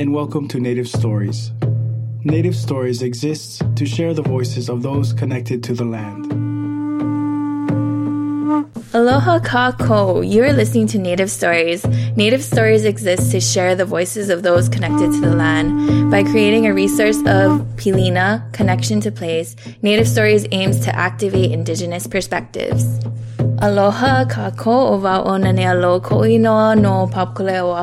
and welcome to Native Stories. Native Stories exists to share the voices of those connected to the land. Aloha kakou! You are listening to Native Stories. Native Stories exists to share the voices of those connected to the land. By creating a resource of Pilina, connection to place, Native Stories aims to activate Indigenous perspectives. Aloha kakou o wao na ne alo no papkule o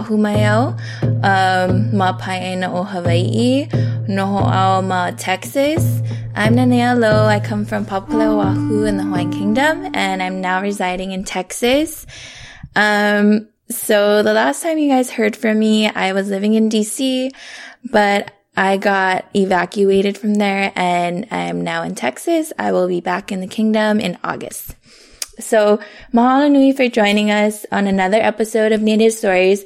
um, ma paena o Hawaii, noho ao ma Texas, I'm Nanea Lo. I come from Papua Oahu in the Hawaiian Kingdom, and I'm now residing in Texas. Um, so the last time you guys heard from me, I was living in DC, but I got evacuated from there and I'm now in Texas. I will be back in the kingdom in August. So mahalo nui for joining us on another episode of Native Stories.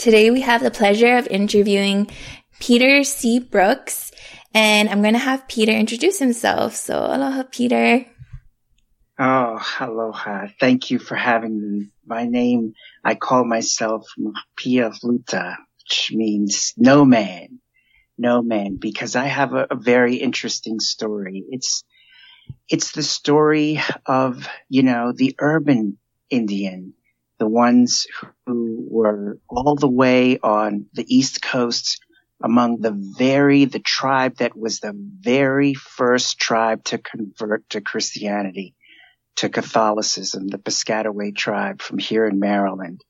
Today we have the pleasure of interviewing Peter C. Brooks. And I'm going to have Peter introduce himself. So aloha, Peter. Oh, aloha. Thank you for having me. My name, I call myself Pia Luta, which means no man, no man, because I have a, a very interesting story. It's, it's the story of, you know, the urban Indian, the ones who were all the way on the East Coast among the very, the tribe that was the very first tribe to convert to Christianity, to Catholicism, the Piscataway tribe from here in Maryland.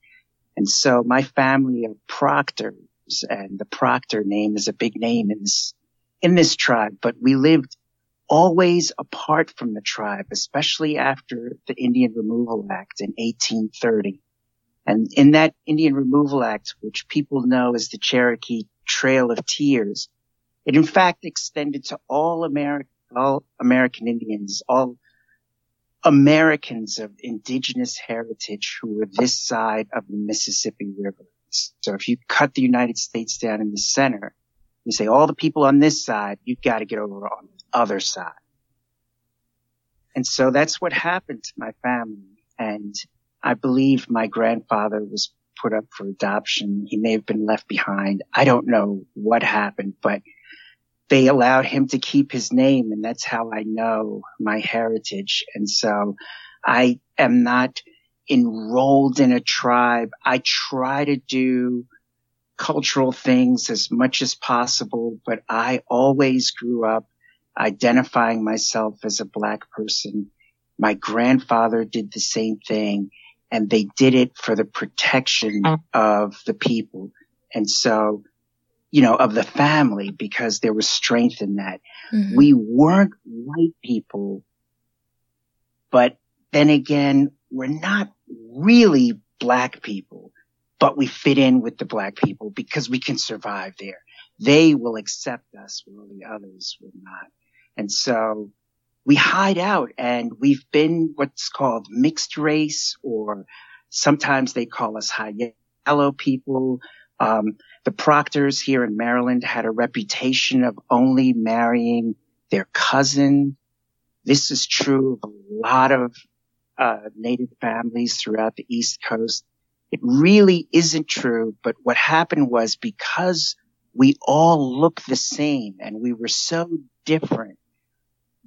And so my family of Proctors and the Proctor name is a big name in this, in this tribe, but we lived always apart from the tribe, especially after the Indian Removal Act in 1830. And in that Indian Removal Act, which people know as the Cherokee Trail of Tears. It in fact extended to all American, all American Indians, all Americans of indigenous heritage who were this side of the Mississippi River. So if you cut the United States down in the center, you say all the people on this side, you've got to get over on the other side. And so that's what happened to my family. And I believe my grandfather was put up for adoption. He may have been left behind. I don't know what happened, but they allowed him to keep his name and that's how I know my heritage. And so I am not enrolled in a tribe. I try to do cultural things as much as possible, but I always grew up identifying myself as a black person. My grandfather did the same thing and they did it for the protection mm. of the people. And so, you know, of the family because there was strength in that. Mm-hmm. We weren't white people, but then again, we're not really black people, but we fit in with the black people because we can survive there. They will accept us while the others will not. And so we hide out and we've been what's called mixed race or sometimes they call us high yellow people. Um, the proctors here in Maryland had a reputation of only marrying their cousin. This is true of a lot of uh, native families throughout the East Coast. It really isn't true, but what happened was because we all look the same and we were so different,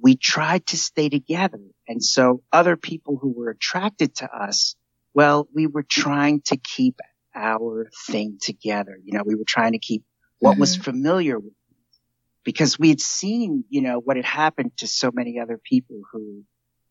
we tried to stay together. And so other people who were attracted to us, well, we were trying to keep our thing together. You know, we were trying to keep what mm-hmm. was familiar with because we had seen, you know, what had happened to so many other people who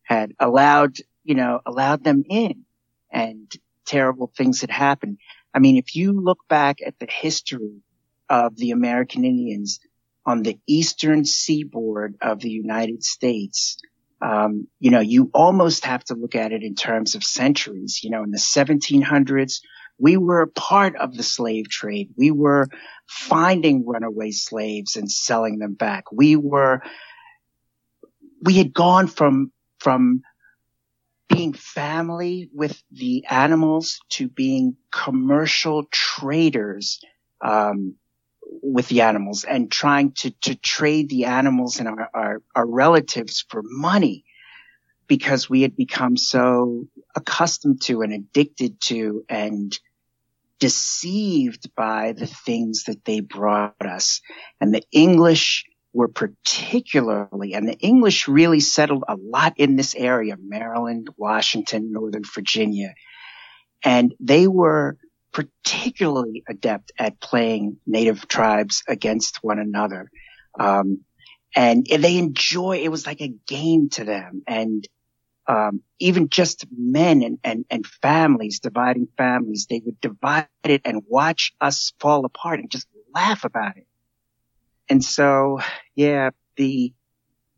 had allowed, you know, allowed them in and terrible things had happened. I mean, if you look back at the history of the American Indians, on the eastern seaboard of the United States, um, you know, you almost have to look at it in terms of centuries. You know, in the 1700s, we were a part of the slave trade. We were finding runaway slaves and selling them back. We were, we had gone from, from being family with the animals to being commercial traders, um, with the animals and trying to, to trade the animals and our, our, our relatives for money because we had become so accustomed to and addicted to and deceived by the things that they brought us. And the English were particularly, and the English really settled a lot in this area, Maryland, Washington, Northern Virginia. And they were particularly adept at playing native tribes against one another. Um, and they enjoy, it was like a game to them. And, um, even just men and, and, and families, dividing families, they would divide it and watch us fall apart and just laugh about it. And so, yeah, the,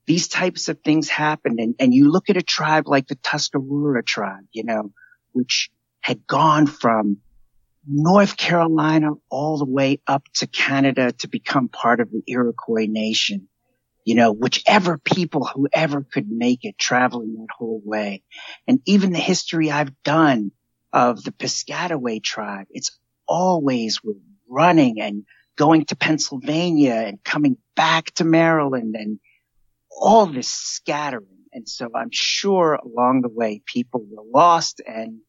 these types of things happen. And, and you look at a tribe like the Tuscarora tribe, you know, which had gone from North Carolina all the way up to Canada to become part of the Iroquois nation. You know, whichever people, whoever could make it traveling that whole way. And even the history I've done of the Piscataway tribe, it's always with running and going to Pennsylvania and coming back to Maryland and all this scattering. And so I'm sure along the way people were lost and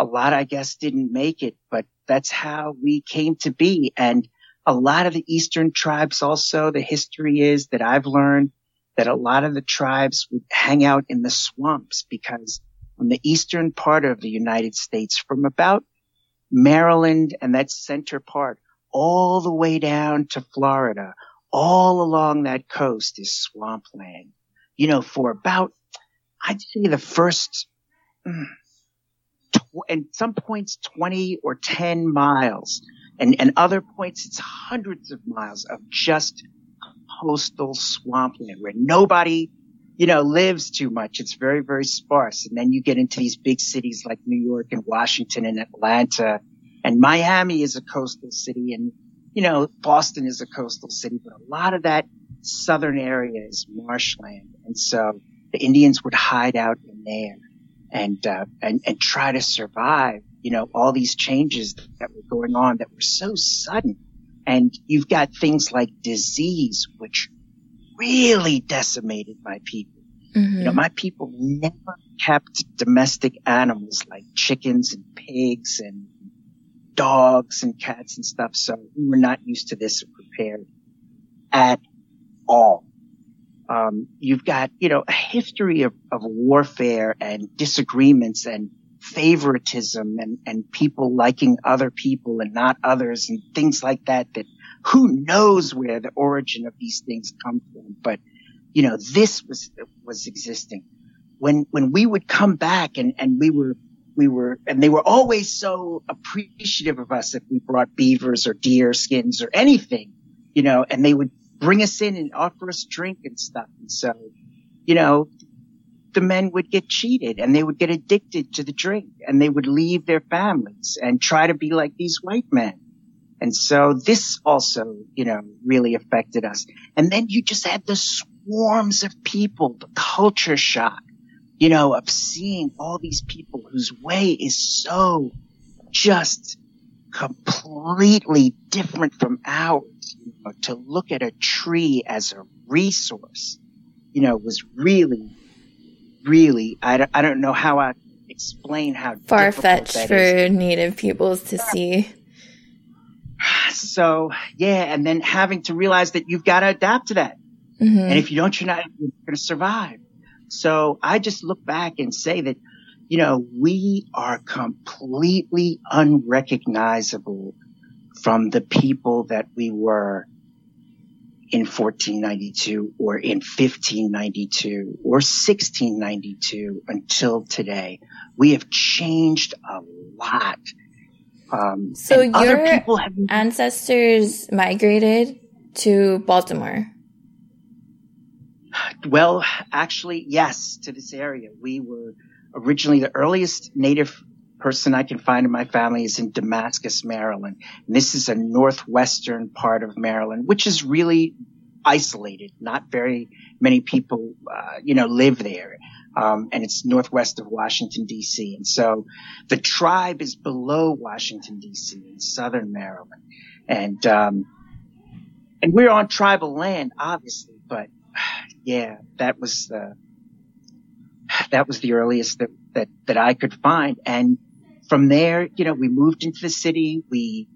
a lot, I guess, didn't make it, but that's how we came to be. And a lot of the Eastern tribes also, the history is that I've learned that a lot of the tribes would hang out in the swamps because on the eastern part of the United States, from about Maryland and that center part all the way down to Florida, all along that coast is swampland. You know, for about, I'd say the first, mm, tw- and some points 20 or 10 miles and, and other points it's hundreds of miles of just coastal swampland where nobody you know, lives too much. It's very, very sparse. And then you get into these big cities like New York and Washington and Atlanta and Miami is a coastal city and, you know, Boston is a coastal city, but a lot of that southern area is marshland. And so the Indians would hide out in there and, uh, and, and try to survive, you know, all these changes that were going on that were so sudden. And you've got things like disease, which really decimated my people. Mm-hmm. You know, my people never kept domestic animals like chickens and pigs and dogs and cats and stuff. So we were not used to this or prepared at all. Um, you've got, you know, a history of, of warfare and disagreements and favoritism and, and people liking other people and not others and things like that that who knows where the origin of these things come from. But, you know, this was, was existing. When, when we would come back and, and we were, we were, and they were always so appreciative of us if we brought beavers or deer skins or anything, you know, and they would bring us in and offer us drink and stuff. And so, you know, the men would get cheated and they would get addicted to the drink and they would leave their families and try to be like these white men. And so this also, you know, really affected us. And then you just had the swarms of people, the culture shock, you know, of seeing all these people whose way is so just completely different from ours. Know, to look at a tree as a resource, you know, was really, really, I don't, I don't know how I explain how far fetched for is. native peoples to see. So yeah, and then having to realize that you've got to adapt to that. Mm-hmm. And if you don't, you're not going to survive. So I just look back and say that, you know, we are completely unrecognizable from the people that we were in 1492 or in 1592 or 1692 until today. We have changed a lot. Um, so your have- ancestors migrated to Baltimore. Well, actually, yes, to this area. We were originally the earliest native person I can find in my family is in Damascus, Maryland. And this is a northwestern part of Maryland, which is really isolated. Not very many people, uh, you know, live there. Um, and it's northwest of Washington D.C. And so the tribe is below Washington D.C. in southern Maryland. And, um, and we're on tribal land, obviously, but yeah, that was the, that was the earliest that, that, that I could find. And from there, you know, we moved into the city. We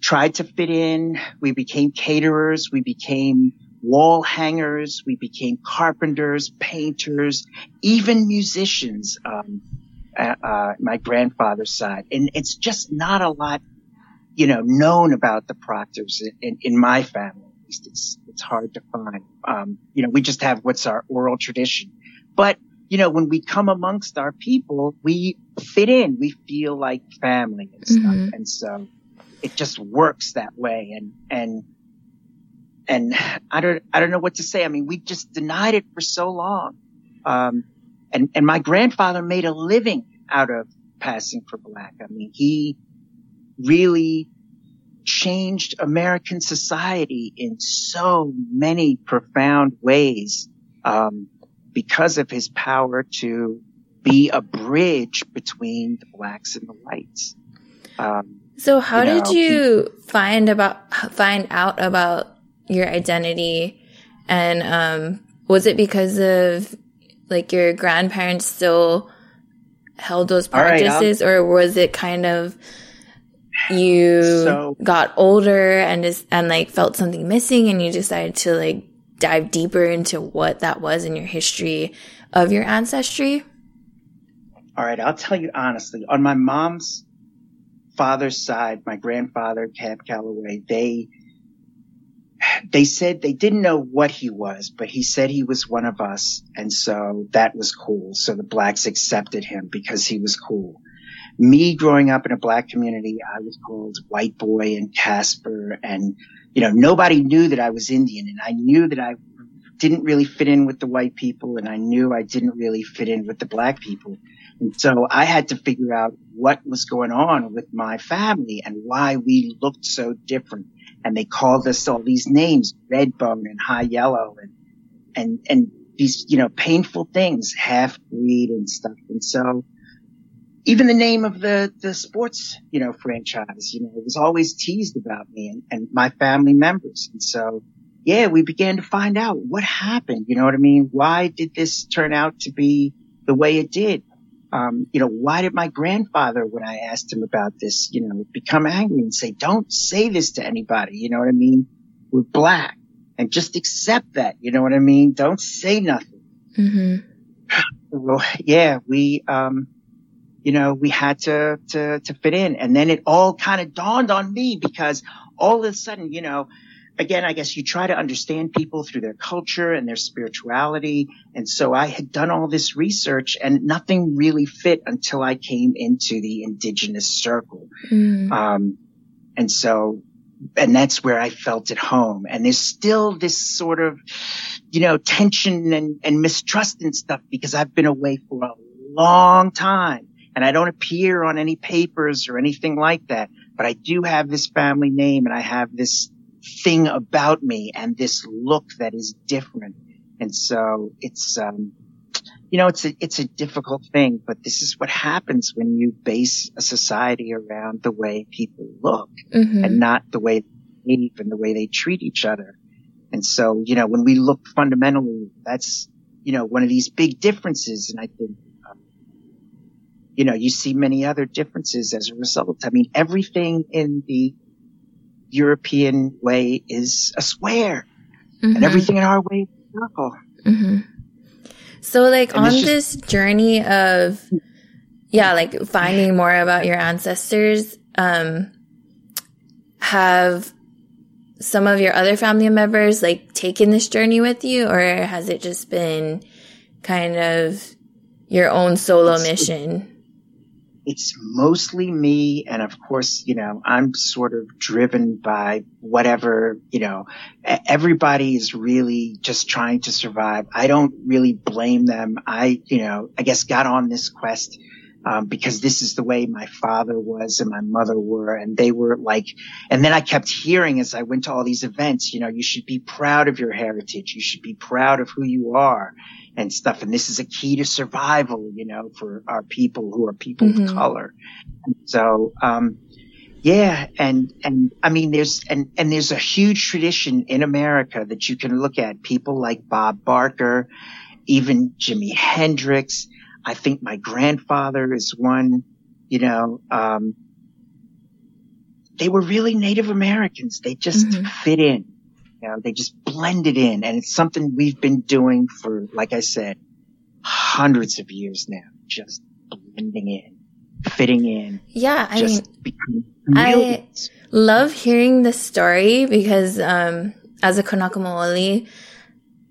tried to fit in. We became caterers. We became wall hangers. We became carpenters, painters, even musicians. Um, uh, my grandfather's side, and it's just not a lot, you know, known about the Proctors in, in, in my family. At least it's it's hard to find. Um, you know, we just have what's our oral tradition, but you know, when we come amongst our people, we fit in. We feel like family and stuff, mm-hmm. and so it just works that way. And and and I don't I don't know what to say. I mean, we just denied it for so long. Um, and and my grandfather made a living out of passing for black. I mean, he really changed American society in so many profound ways um, because of his power to be a bridge between the blacks and the whites. Um, so how you know, did you he, find about find out about your identity and um, was it because of like your grandparents still held those practices right, or was it kind of you so, got older and just and like felt something missing and you decided to like dive deeper into what that was in your history of your ancestry? All right, I'll tell you honestly. On my mom's father's side, my grandfather, Cab Calloway, they they said they didn't know what he was, but he said he was one of us. And so that was cool. So the blacks accepted him because he was cool. Me growing up in a black community, I was called white boy and Casper and, you know, nobody knew that I was Indian and I knew that I didn't really fit in with the white people and I knew I didn't really fit in with the black people. And so I had to figure out what was going on with my family and why we looked so different and they called us all these names, Redbone and High Yellow and, and, and these, you know, painful things, half breed and stuff. And so even the name of the, the sports, you know, franchise, you know, was always teased about me and, and my family members. And so, yeah, we began to find out what happened. You know what I mean? Why did this turn out to be the way it did? um, you know, why did my grandfather, when I asked him about this, you know, become angry and say, don't say this to anybody. You know what I mean? We're black and just accept that. You know what I mean? Don't say nothing. Mm-hmm. Well, yeah, we, um, you know, we had to, to, to fit in. And then it all kind of dawned on me because all of a sudden, you know, again, I guess you try to understand people through their culture and their spirituality. And so I had done all this research and nothing really fit until I came into the indigenous circle. Mm. Um, and so, and that's where I felt at home. And there's still this sort of, you know, tension and, and mistrust and stuff because I've been away for a long time and I don't appear on any papers or anything like that. But I do have this family name and I have this thing about me and this look that is different. And so it's, um, you know, it's a, it's a difficult thing, but this is what happens when you base a society around the way people look mm-hmm. and not the way they behave and the way they treat each other. And so, you know, when we look fundamentally, that's, you know, one of these big differences. And I think, you know, you see many other differences as a result. I mean, everything in the European way is a square mm-hmm. and everything in our way is a circle. Mm-hmm. So like and on just, this journey of, yeah, like finding more about your ancestors, um, have some of your other family members like taken this journey with you or has it just been kind of your own solo mission? It's mostly me. And of course, you know, I'm sort of driven by whatever, you know, everybody is really just trying to survive. I don't really blame them. I, you know, I guess got on this quest. Um, because this is the way my father was and my mother were. And they were like, and then I kept hearing as I went to all these events, you know, you should be proud of your heritage. You should be proud of who you are and stuff. And this is a key to survival, you know, for our people who are people mm-hmm. of color. And so, um, yeah. And, and I mean, there's, and, and there's a huge tradition in America that you can look at people like Bob Barker, even Jimi Hendrix. I think my grandfather is one, you know, um, they were really Native Americans. They just mm-hmm. fit in. You know, they just blended in and it's something we've been doing for, like I said, hundreds of years now, just blending in, fitting in. Yeah. I mean, I love hearing the story because, um, as a Kanaka Maoli,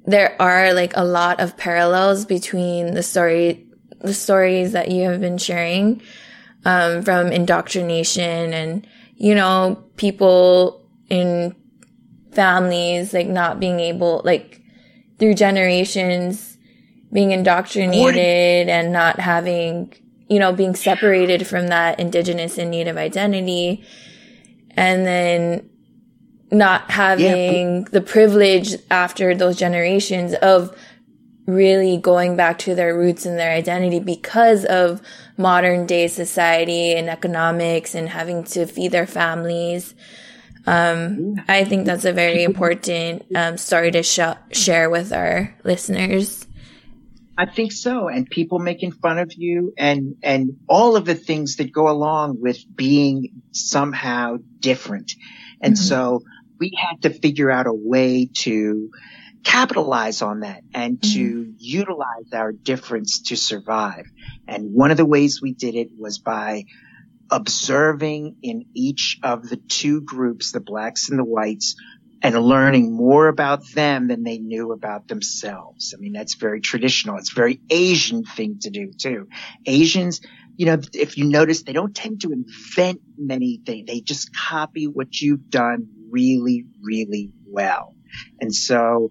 there are like a lot of parallels between the story, the stories that you have been sharing, um, from indoctrination and, you know, people in families, like not being able, like through generations being indoctrinated and not having, you know, being separated from that indigenous and native identity. And then not having yeah. the privilege after those generations of really going back to their roots and their identity because of modern day society and economics and having to feed their families. Um, I think that's a very important um, story to sh- share with our listeners. I think so. And people making fun of you and, and all of the things that go along with being somehow different. And mm-hmm. so we had to figure out a way to capitalize on that and mm-hmm. to utilize our difference to survive. And one of the ways we did it was by observing in each of the two groups, the blacks and the whites, and learning more about them than they knew about themselves. I mean, that's very traditional. It's a very Asian thing to do too. Asians, you know, if you notice, they don't tend to invent many things. They just copy what you've done really, really well. And so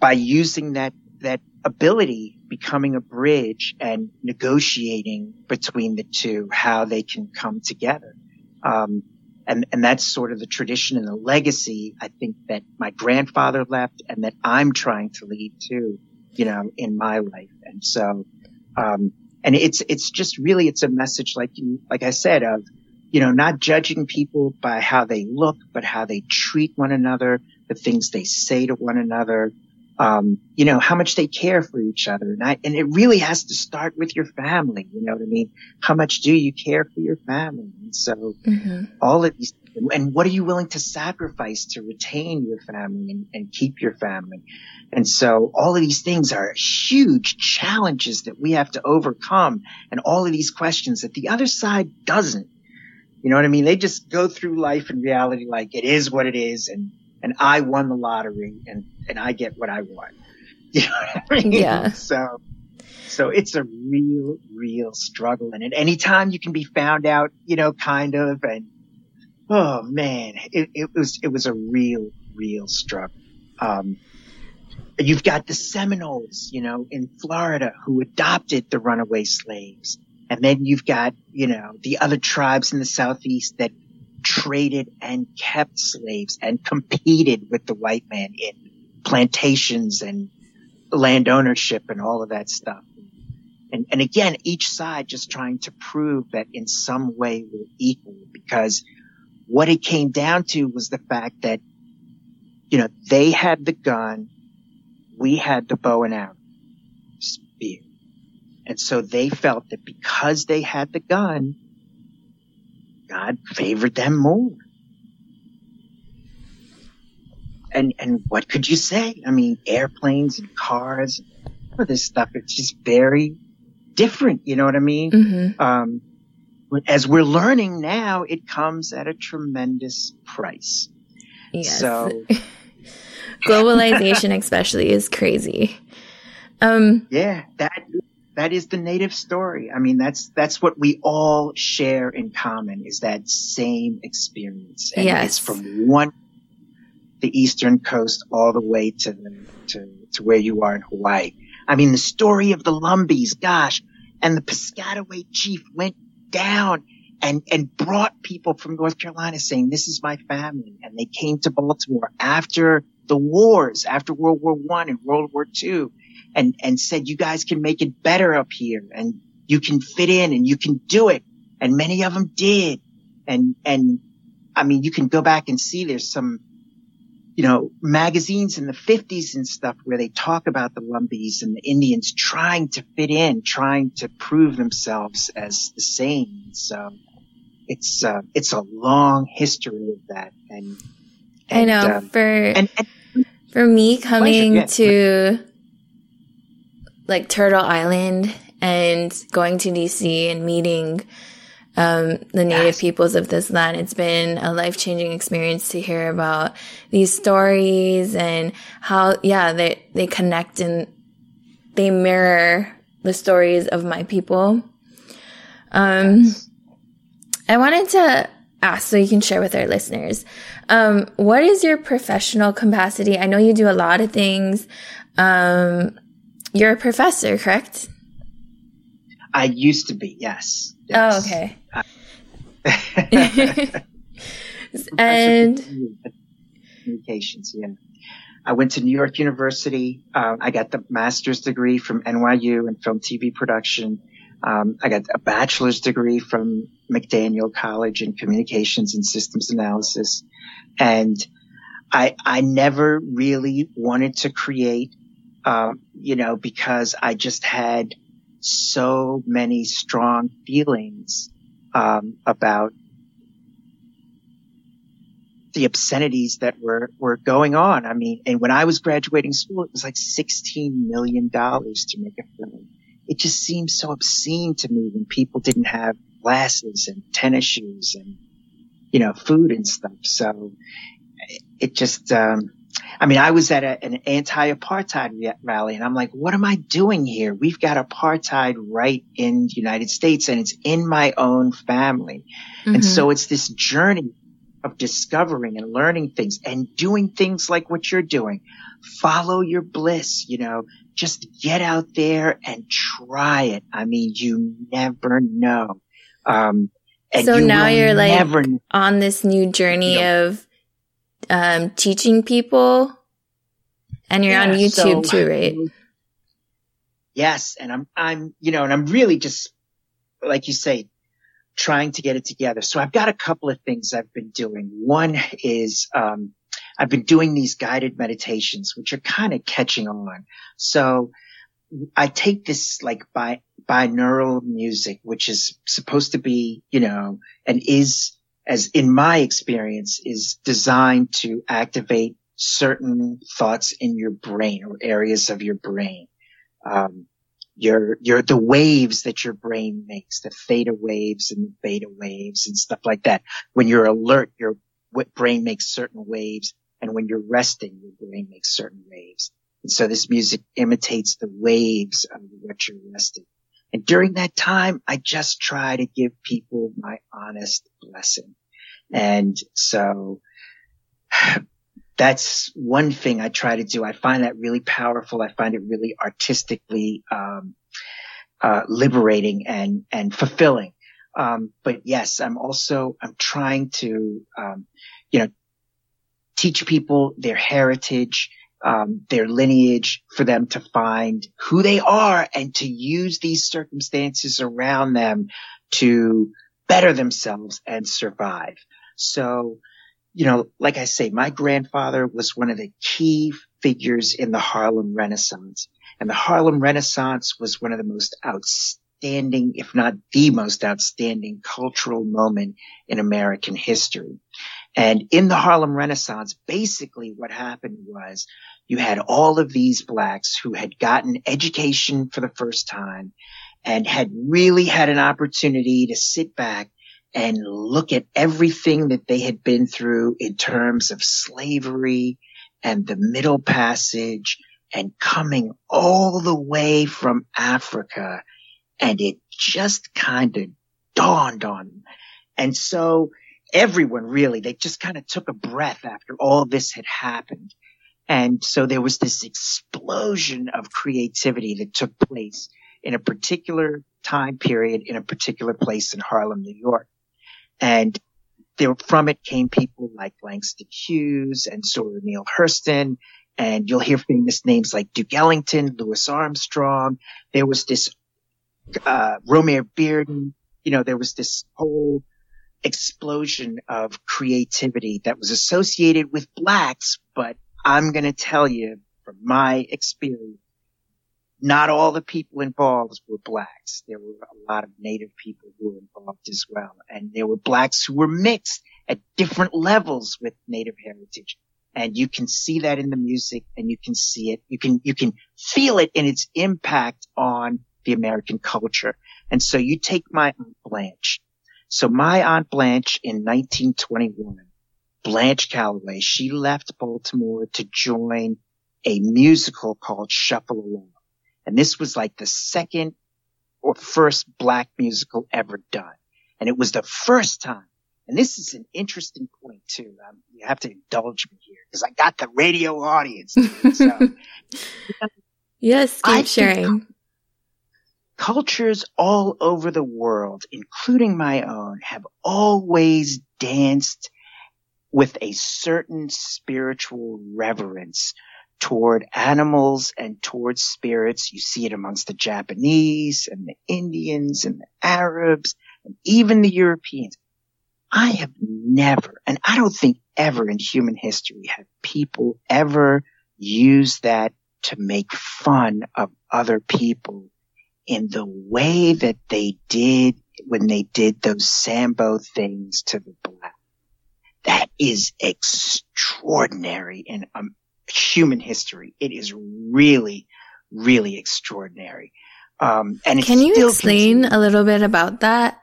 by using that, that ability, becoming a bridge and negotiating between the two, how they can come together. Um, and, and that's sort of the tradition and the legacy I think that my grandfather left and that I'm trying to lead too, you know, in my life. And so, um, and it's, it's just really, it's a message like you, like I said, of, you know, not judging people by how they look, but how they treat one another, the things they say to one another, um, you know, how much they care for each other. And I, and it really has to start with your family. You know what I mean? How much do you care for your family? And so mm-hmm. all of these, and what are you willing to sacrifice to retain your family and, and keep your family? And so all of these things are huge challenges that we have to overcome and all of these questions that the other side doesn't. You know what I mean? They just go through life in reality like it is what it is and and I won the lottery and, and I get what I want. You know what I mean? Yeah. So, so it's a real, real struggle. And at any time you can be found out, you know, kind of, and oh man, it, it was, it was a real, real struggle. Um, you've got the Seminoles, you know, in Florida who adopted the runaway slaves. And then you've got, you know, the other tribes in the Southeast that traded and kept slaves and competed with the white man in plantations and land ownership and all of that stuff. And, and again, each side just trying to prove that in some way we're equal because what it came down to was the fact that, you know, they had the gun, we had the bow and arrow, spear. And so they felt that because they had the gun, God favored them more. And, and what could you say? I mean, airplanes and cars, all this stuff, it's just very different. You know what I mean? Mm-hmm. Um, as we're learning now, it comes at a tremendous price. Yes. So globalization especially is crazy. Um, yeah, that that is the native story. I mean, that's, that's what we all share in common is that same experience. And yes. it's from one, the eastern coast all the way to the, to, to where you are in Hawaii. I mean, the story of the Lumbees, gosh, and the Piscataway chief went down and, and brought people from North Carolina saying, this is my family. And they came to Baltimore after the wars, after World War One and World War Two and, and said, you guys can make it better up here and you can fit in and you can do it. And many of them did. And, and I mean, you can go back and see there's some you know, magazines in the 50s and stuff where they talk about the Lumbees and the Indians trying to fit in, trying to prove themselves as the same. So it's, uh, it's a long history of that. And, and I know um, for, and, and, for me coming yeah. to like Turtle Island and going to DC and meeting um, the native yes. peoples of this land. It's been a life changing experience to hear about these stories and how, yeah, they, they connect and they mirror the stories of my people. Um, yes. I wanted to ask so you can share with our listeners. Um, what is your professional capacity? I know you do a lot of things. Um, you're a professor, correct? I used to be, yes. yes. Oh, okay. and communications, yeah. I went to New York University. Um, I got the master's degree from NYU in film TV production. Um, I got a bachelor's degree from McDaniel College in communications and systems analysis. And I, I never really wanted to create, um, you know, because I just had so many strong feelings um, about the obscenities that were were going on. I mean, and when I was graduating school, it was like sixteen million dollars to make a film. It just seemed so obscene to me when people didn't have glasses and tennis shoes and you know food and stuff. So it just um, I mean, I was at a, an anti-apartheid rally and I'm like, what am I doing here? We've got apartheid right in the United States and it's in my own family. Mm-hmm. And so it's this journey of discovering and learning things and doing things like what you're doing. Follow your bliss, you know, just get out there and try it. I mean, you never know. Um, so you now you're like on this new journey you know, of um, teaching people, and you're yeah, on YouTube so, too, right? Yes, and I'm I'm you know, and I'm really just like you say, trying to get it together. So I've got a couple of things I've been doing. One is um, I've been doing these guided meditations, which are kind of catching on. So I take this like by binaural music, which is supposed to be, you know, and is as in my experience is designed to activate certain thoughts in your brain or areas of your brain. Um, your, your, the waves that your brain makes, the theta waves and the beta waves and stuff like that. When you're alert, your brain makes certain waves. And when you're resting, your brain makes certain waves. And so this music imitates the waves of what you're resting. And during that time, I just try to give people my honest blessing. And so that's one thing I try to do. I find that really powerful. I find it really artistically, um, uh, liberating and, and fulfilling. Um, but yes, I'm also, I'm trying to, um, you know, teach people their heritage, um, their lineage for them to find who they are and to use these circumstances around them to better themselves and survive. So, you know, like I say, my grandfather was one of the key figures in the Harlem Renaissance. And the Harlem Renaissance was one of the most outstanding, if not the most outstanding cultural moment in American history. And in the Harlem Renaissance, basically what happened was you had all of these blacks who had gotten education for the first time and had really had an opportunity to sit back and look at everything that they had been through in terms of slavery and the middle passage and coming all the way from Africa. And it just kind of dawned on them. And so everyone really, they just kind of took a breath after all this had happened. And so there was this explosion of creativity that took place in a particular time period in a particular place in Harlem, New York. And there, from it came people like Langston Hughes and Zora Neale Hurston. And you'll hear famous names like Duke Ellington, Louis Armstrong. There was this, uh, Romare Bearden. You know, there was this whole explosion of creativity that was associated with blacks. But I'm going to tell you from my experience, not all the people involved were blacks. There were a lot of native people who were involved as well. And there were blacks who were mixed at different levels with native heritage. And you can see that in the music and you can see it. You can, you can feel it in its impact on the American culture. And so you take my Aunt Blanche. So my Aunt Blanche in 1921, Blanche Calloway, she left Baltimore to join a musical called Shuffle Along. And this was like the second or first black musical ever done. And it was the first time. And this is an interesting point too. Um, you have to indulge me here because I got the radio audience. So. yes, keep I sharing. Cultures all over the world, including my own, have always danced with a certain spiritual reverence toward animals and toward spirits. You see it amongst the Japanese and the Indians and the Arabs and even the Europeans. I have never, and I don't think ever in human history have people ever used that to make fun of other people in the way that they did when they did those Sambo things to the black. That is extraordinary in um, human history. It is really, really extraordinary. Um, and can you explain continues. a little bit about that?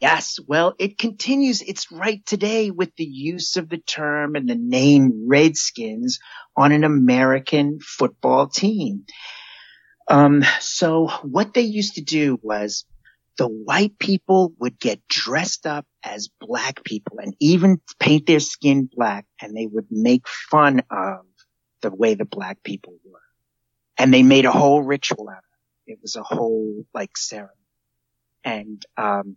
Yes. Well, it continues. It's right today with the use of the term and the name Redskins on an American football team. Um, so what they used to do was the white people would get dressed up as black people and even paint their skin black and they would make fun of the way the black people were. And they made a whole ritual out of it. It was a whole like ceremony. And, um,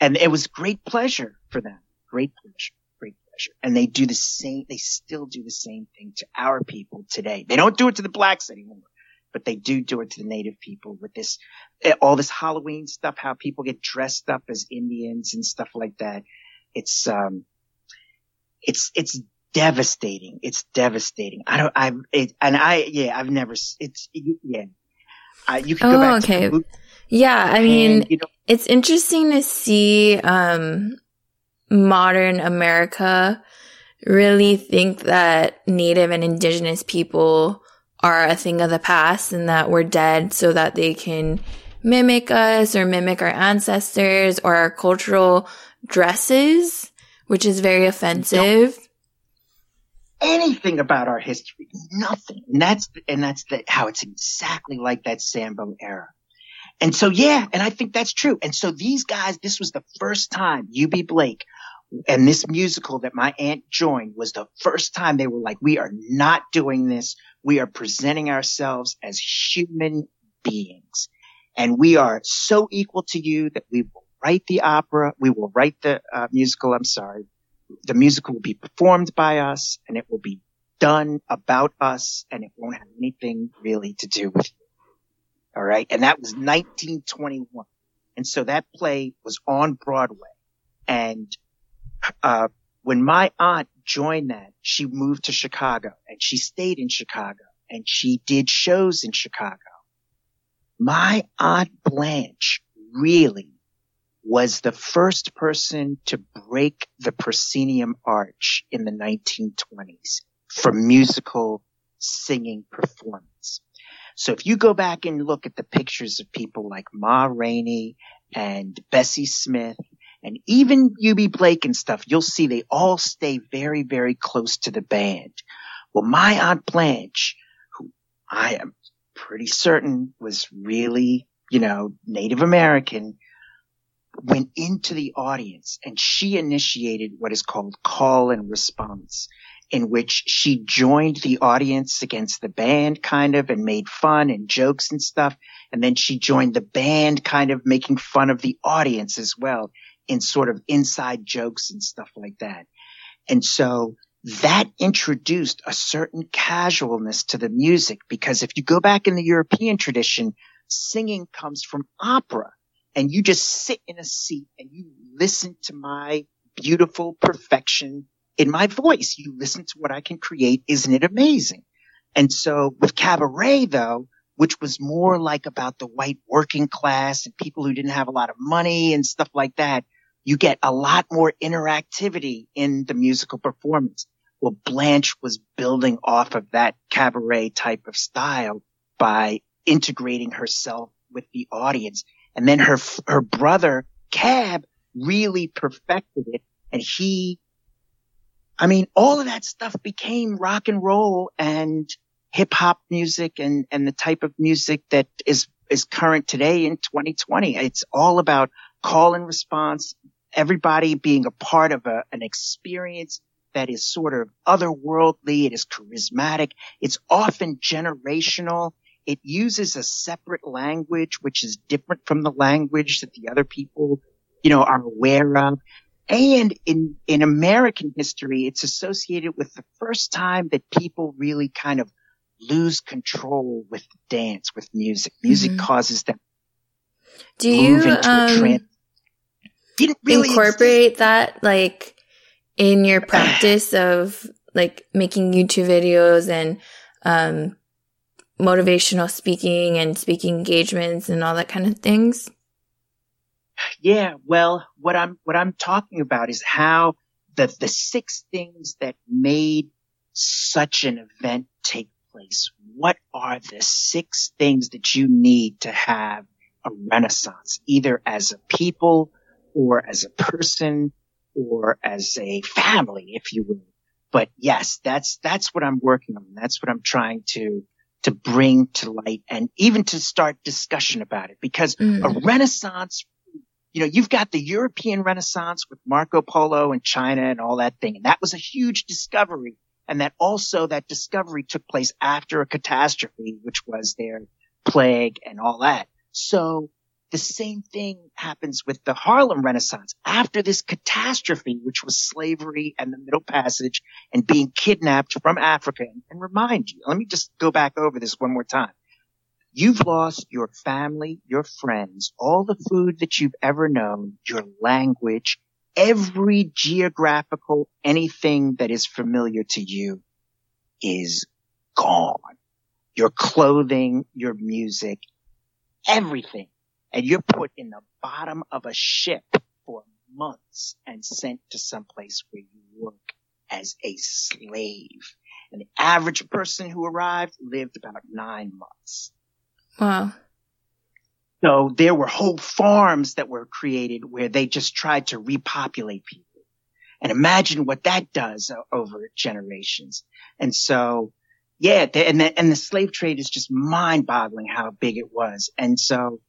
and it was great pleasure for them. Great pleasure. Great pleasure. And they do the same, they still do the same thing to our people today. They don't do it to the blacks anymore but they do do it to the native people with this, eh, all this Halloween stuff, how people get dressed up as Indians and stuff like that. It's, um, it's, it's devastating. It's devastating. I don't, I've, it, and I, yeah, I've never, it's, yeah. Uh, you can oh, go back okay. To yeah. I mean, you know, it's interesting to see, um, modern America really think that native and indigenous people are a thing of the past and that we're dead so that they can mimic us or mimic our ancestors or our cultural dresses, which is very offensive. Anything about our history, nothing. And that's, and that's the, how it's exactly like that Sambo era. And so, yeah, and I think that's true. And so these guys, this was the first time Eubie Blake and this musical that my aunt joined was the first time they were like, we are not doing this. We are presenting ourselves as human beings and we are so equal to you that we will write the opera. We will write the uh, musical. I'm sorry. The musical will be performed by us and it will be done about us and it won't have anything really to do with you. All right. And that was 1921. And so that play was on Broadway and uh, when my aunt joined that, she moved to Chicago and she stayed in Chicago and she did shows in Chicago. My aunt Blanche really was the first person to break the proscenium arch in the 1920s for musical singing performance. So if you go back and look at the pictures of people like Ma Rainey and Bessie Smith and even Eubie Blake and stuff, you'll see they all stay very, very close to the band. Well, my Aunt Blanche, who I am pretty certain was really, you know, Native American, went into the audience and she initiated what is called call and response in which she joined the audience against the band kind of and made fun and jokes and stuff. And then she joined the band kind of making fun of the audience as well in sort of inside jokes and stuff like that. And so that introduced a certain casualness to the music because if you go back in the European tradition, singing comes from opera. and you just sit in a seat and you listen to my beautiful perfection in my voice. You listen to what I can create. Isn't it amazing? And so with cabaret though, which was more like about the white working class and people who didn't have a lot of money and stuff like that, you get a lot more interactivity in the musical performance. Well, Blanche was building off of that cabaret type of style by integrating herself with the audience. And then her, her brother, Cab, really perfected it. And he, I mean, all of that stuff became rock and roll and hip hop music and, and the type of music that is, is current today in 2020. It's all about call and response, everybody being a part of a, an experience that is sort of otherworldly. It is charismatic. It's often generational. It uses a separate language, which is different from the language that the other people, you know, are aware of. And in, in American history, it's associated with the first time that people really kind of lose control with dance, with music. Music mm-hmm. causes them. Do you, um, really incorporate exist. that like in your practice of like making YouTube videos and, um, motivational speaking and speaking engagements and all that kind of things? Yeah, well, what I'm what I'm talking about is how the the six things that made such an event take place. What are the six things that you need to have a renaissance, either as a people or as a person or as a family, if you will. But yes, that's, that's what I'm working on. That's what I'm trying to, to bring to light and even to start discussion about it because mm. a renaissance you know, you've got the European Renaissance with Marco Polo and China and all that thing. And that was a huge discovery. And that also that discovery took place after a catastrophe, which was their plague and all that. So the same thing happens with the Harlem Renaissance. After this catastrophe, which was slavery and the Middle Passage and being kidnapped from Africa, and remind you, let me just go back over this one more time. You've lost your family, your friends, all the food that you've ever known, your language, every geographical anything that is familiar to you is gone. Your clothing, your music, everything and you're put in the bottom of a ship for months and sent to some place where you work as a slave. And the average person who arrived lived about nine months. Wow. So there were whole farms that were created where they just tried to repopulate people. And imagine what that does over generations. And so, yeah, and the, and the slave trade is just mind boggling how big it was. And so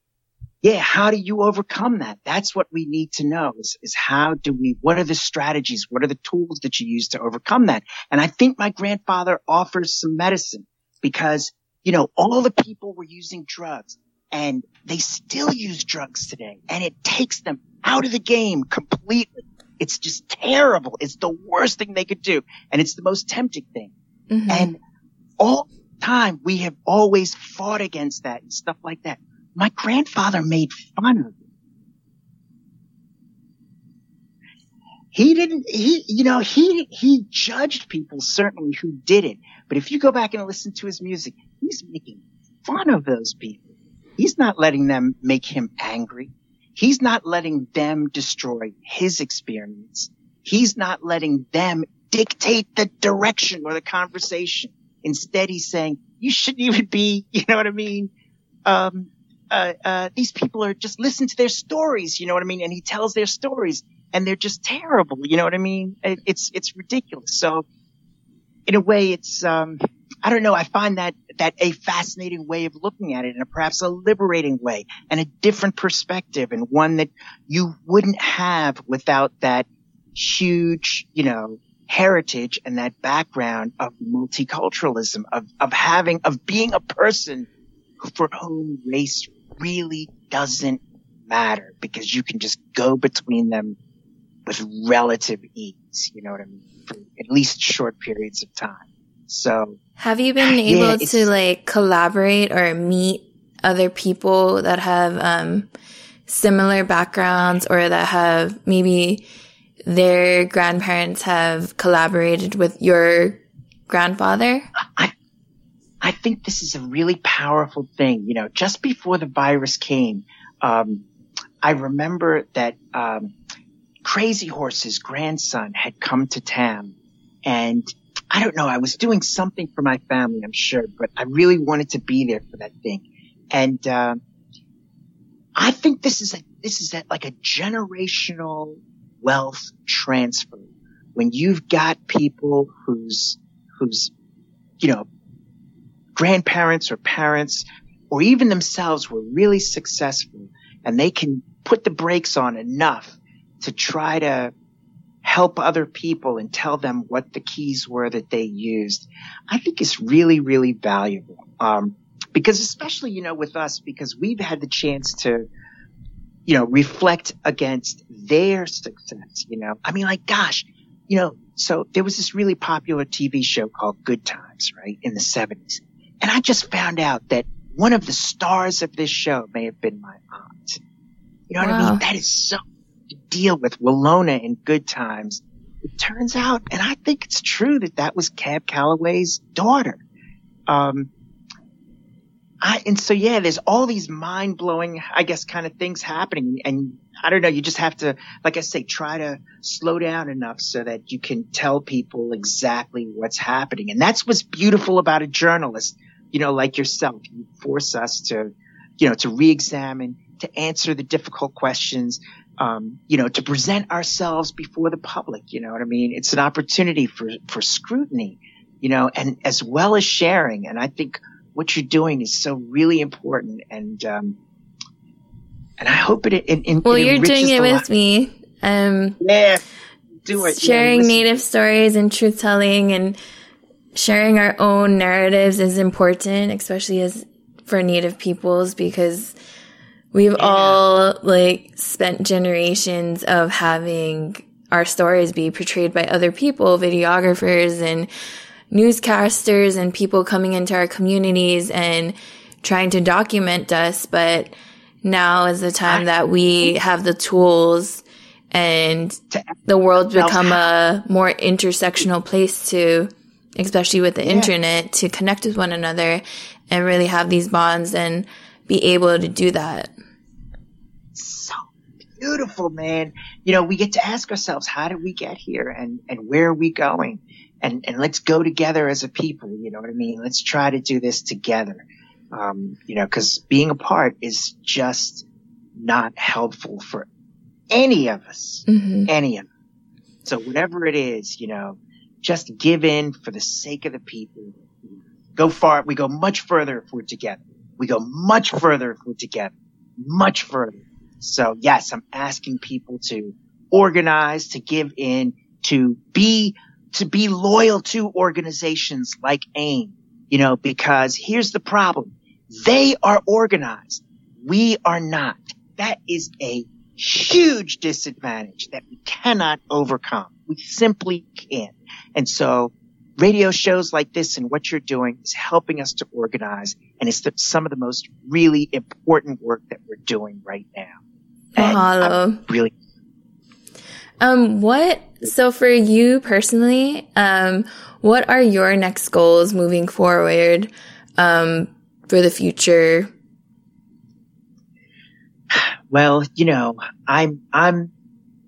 yeah, how do you overcome that? That's what we need to know is, is how do we, what are the strategies? What are the tools that you use to overcome that? And I think my grandfather offers some medicine because, you know, all the people were using drugs and they still use drugs today and it takes them out of the game completely. It's just terrible. It's the worst thing they could do. And it's the most tempting thing. Mm-hmm. And all time we have always fought against that and stuff like that my grandfather made fun of it. He didn't, he, you know, he, he judged people certainly who did it. But if you go back and listen to his music, he's making fun of those people. He's not letting them make him angry. He's not letting them destroy his experience. He's not letting them dictate the direction or the conversation. Instead, he's saying, you shouldn't even be, you know what I mean? Um, uh, uh, these people are just listen to their stories, you know what I mean? And he tells their stories and they're just terrible, you know what I mean? It, it's, it's ridiculous. So in a way, it's, um, I don't know. I find that, that a fascinating way of looking at it and perhaps a liberating way and a different perspective and one that you wouldn't have without that huge, you know, heritage and that background of multiculturalism, of, of having, of being a person for whom race really doesn't matter because you can just go between them with relative ease. You know what I mean? For at least short periods of time. So have you been able yeah, to like collaborate or meet other people that have, um, similar backgrounds or that have maybe their grandparents have collaborated with your grandfather? I, I think this is a really powerful thing. You know, just before the virus came, um, I remember that um, Crazy Horse's grandson had come to town, and I don't know. I was doing something for my family, I'm sure, but I really wanted to be there for that thing, and uh, I think this is a this is a, like a generational wealth transfer when you've got people whose whose you know grandparents or parents or even themselves were really successful and they can put the brakes on enough to try to help other people and tell them what the keys were that they used, I think is really, really valuable. Um, because especially, you know, with us, because we've had the chance to, you know, reflect against their success, you know, I mean, like, gosh, you know, so there was this really popular TV show called Good Times, right, in the seventies. And I just found out that one of the stars of this show may have been my aunt. You know wow. what I mean? That is so to deal with Willona in Good Times. It turns out, and I think it's true that that was Cab Calloway's daughter. Um, I, and so yeah, there's all these mind blowing, I guess, kind of things happening. And I don't know, you just have to, like I say, try to slow down enough so that you can tell people exactly what's happening. And that's what's beautiful about a journalist, you know, like yourself. You force us to, you know, to re-examine, to answer the difficult questions, um, you know, to present ourselves before the public. You know what I mean? It's an opportunity for, for scrutiny, you know, and as well as sharing. And I think what you're doing is so really important. And, um, and I hope it, it, it well, you're doing it with me. Um, yeah, do it. Sharing yeah, native stories and truth telling and sharing our own narratives is important, especially as for native peoples because we've yeah. all like spent generations of having our stories be portrayed by other people, videographers and newscasters and people coming into our communities and trying to document us. But now is the time that we have the tools and the world's become a more intersectional place to, especially with the yeah. internet, to connect with one another and really have these bonds and be able to do that. So beautiful, man. You know, we get to ask ourselves, how did we get here and, and where are we going? and, and let's go together as a people. You know what I mean? Let's try to do this together. Um, you know, cause being apart is just not helpful for any of us, mm-hmm. any of them. So whatever it is, you know, just give in for the sake of the people. Go far. We go much further if we're together. We go much further if we're together. Much further. So yes, I'm asking people to organize, to give in, to be to be loyal to organizations like AIM, you know, because here's the problem. They are organized. We are not. That is a huge disadvantage that we cannot overcome. We simply can't. And so radio shows like this and what you're doing is helping us to organize. And it's the, some of the most really important work that we're doing right now. And really. Um, what so for you personally, um, what are your next goals moving forward um, for the future? Well, you know, I'm I'm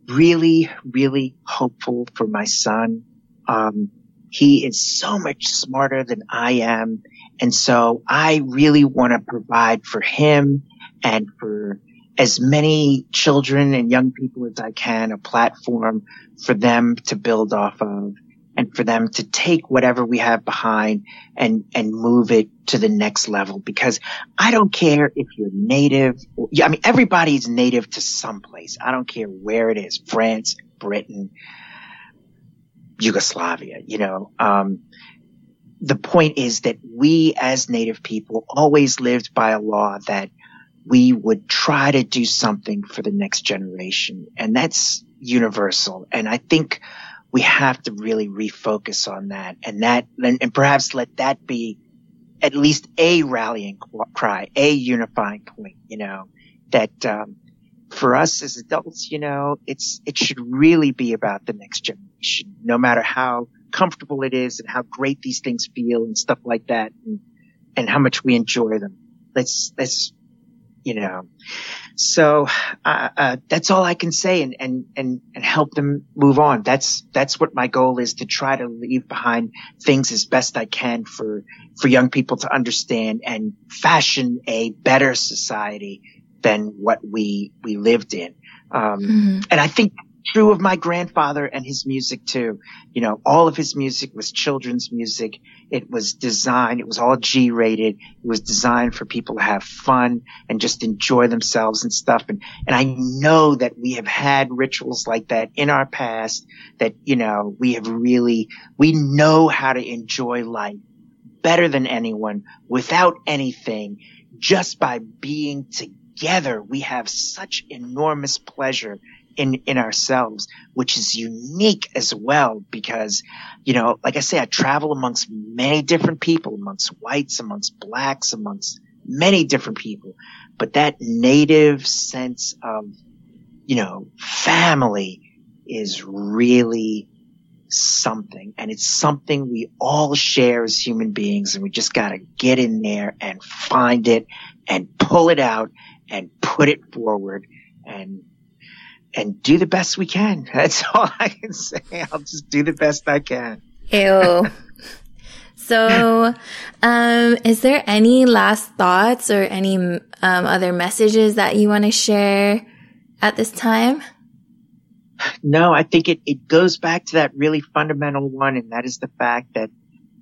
really really hopeful for my son. Um, he is so much smarter than I am, and so I really want to provide for him and for as many children and young people as I can a platform for them to build off of and for them to take whatever we have behind and, and move it to the next level. Because I don't care if you're native. I mean, everybody's native to some place. I don't care where it is. France, Britain, Yugoslavia, you know, um, the point is that we as native people always lived by a law that we would try to do something for the next generation. And that's universal. And I think we have to really refocus on that and that, and, perhaps let that be at least a rallying cry, a unifying point, you know, that, um, for us as adults, you know, it's, it should really be about the next generation, no matter how comfortable it is and how great these things feel and stuff like that and, and how much we enjoy them. Let's, let's, you know, so, uh, uh, that's all I can say and, and, and, and help them move on. That's, that's what my goal is to try to leave behind things as best I can for, for young people to understand and fashion a better society than what we, we lived in. Um, mm-hmm. and I think true of my grandfather and his music too. You know, all of his music was children's music. It was designed, it was all G rated. It was designed for people to have fun and just enjoy themselves and stuff. And, and I know that we have had rituals like that in our past that, you know, we have really, we know how to enjoy life better than anyone without anything just by being together. We have such enormous pleasure in, in ourselves, which is unique as well because, you know, like I say, I travel amongst many different people, amongst whites, amongst blacks, amongst many different people. But that native sense of, you know, family is really something and it's something we all share as human beings and we just got to get in there and find it and pull it out and put it forward and and do the best we can. That's all I can say. I'll just do the best I can. Ew. So, um, is there any last thoughts or any um, other messages that you want to share at this time? No, I think it, it goes back to that really fundamental one, and that is the fact that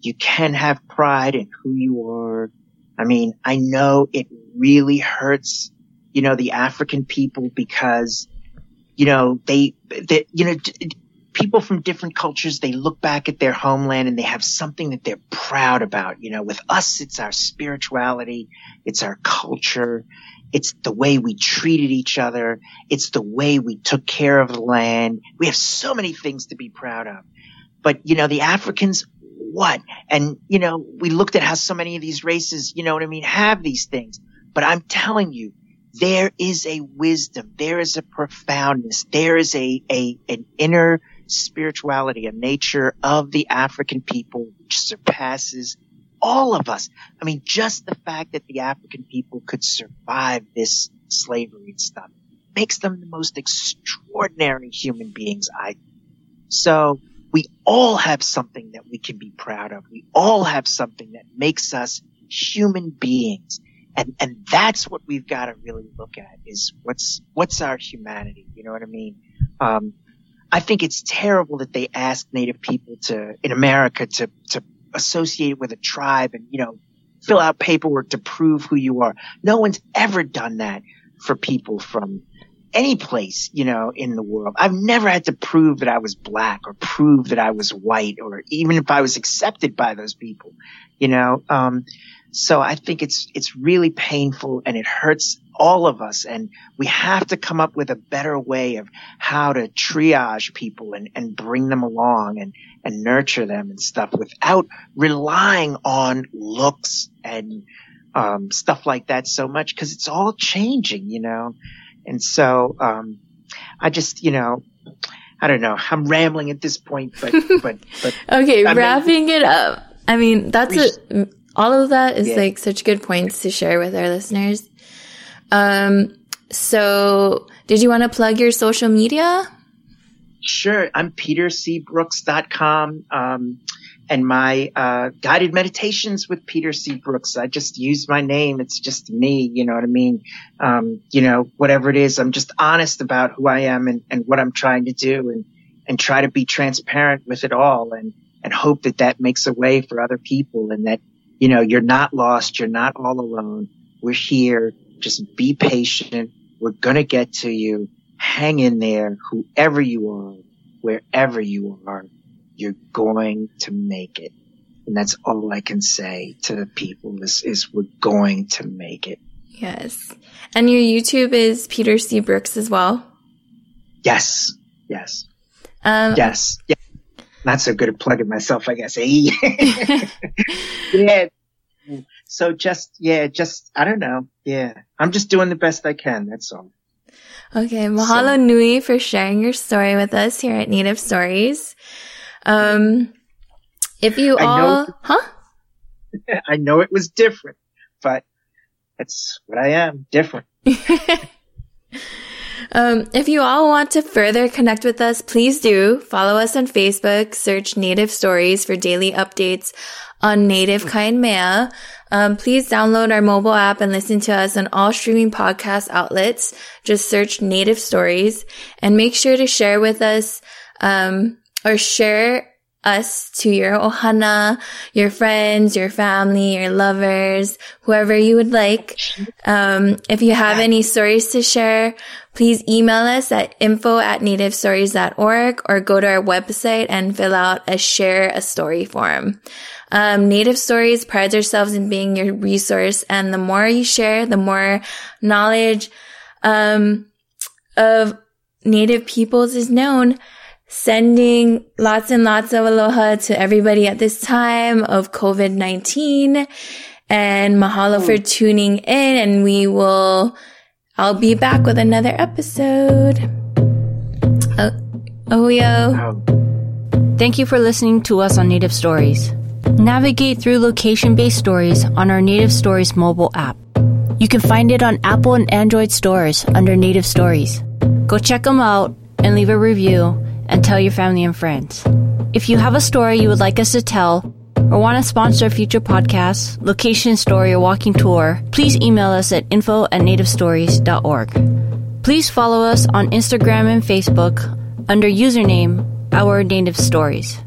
you can have pride in who you are. I mean, I know it really hurts, you know, the African people because you know, they, they you know, people from different cultures, they look back at their homeland and they have something that they're proud about. You know, with us, it's our spirituality. It's our culture. It's the way we treated each other. It's the way we took care of the land. We have so many things to be proud of. But, you know, the Africans, what? And, you know, we looked at how so many of these races, you know what I mean, have these things. But I'm telling you, there is a wisdom, there is a profoundness, there is a, a, an inner spirituality, a nature of the African people which surpasses all of us. I mean, just the fact that the African people could survive this slavery and stuff makes them the most extraordinary human beings I so we all have something that we can be proud of. We all have something that makes us human beings. And, and that's what we've got to really look at is what's, what's our humanity? You know what I mean? Um, I think it's terrible that they ask native people to, in America to, to associate with a tribe and, you know, fill out paperwork to prove who you are. No one's ever done that for people from any place, you know, in the world. I've never had to prove that I was black or prove that I was white or even if I was accepted by those people, you know, um, so I think it's, it's really painful and it hurts all of us. And we have to come up with a better way of how to triage people and, and bring them along and, and nurture them and stuff without relying on looks and, um, stuff like that so much because it's all changing, you know? And so, um, I just, you know, I don't know. I'm rambling at this point, but, but, but. okay, I wrapping mean, it up. I mean, that's a, all of that is yeah. like such good points to share with our listeners. Um, so did you want to plug your social media? Sure. I'm petercbrooks.com. Um, and my, uh, guided meditations with Peter C. Brooks. I just use my name. It's just me. You know what I mean? Um, you know, whatever it is, I'm just honest about who I am and, and what I'm trying to do and, and try to be transparent with it all and, and hope that that makes a way for other people and that you know, you're not lost. You're not all alone. We're here. Just be patient. We're going to get to you. Hang in there. Whoever you are, wherever you are, you're going to make it. And that's all I can say to the people is, is we're going to make it. Yes. And your YouTube is Peter C. Brooks as well? Yes. Yes. Um, yes. Yeah not so good at plugging myself, I guess. yeah. So just, yeah, just, I don't know. Yeah. I'm just doing the best I can. That's all. Okay, mahalo so, nui for sharing your story with us here at Native Stories. Um, if you I all, know, huh? I know it was different, but that's what I am, different. Um, if you all want to further connect with us, please do follow us on Facebook, search Native Stories for daily updates on Native Kainmea. Um, please download our mobile app and listen to us on all streaming podcast outlets. Just search Native Stories and make sure to share with us, um, or share us to your ohana, your friends, your family, your lovers, whoever you would like. Um, if you have any stories to share, please email us at info at nativestories.org or go to our website and fill out a share a story form. Um, Native Stories prides ourselves in being your resource, and the more you share, the more knowledge um, of Native peoples is known. Sending lots and lots of aloha to everybody at this time of COVID-19 and mahalo for tuning in and we will, I'll be back with another episode. Oh, oh yo. Thank you for listening to us on Native Stories. Navigate through location-based stories on our Native Stories mobile app. You can find it on Apple and Android stores under Native Stories. Go check them out and leave a review and tell your family and friends. If you have a story you would like us to tell or want to sponsor a future podcast, location story, or walking tour, please email us at info at nativestories.org. Please follow us on Instagram and Facebook under username Our Native Stories.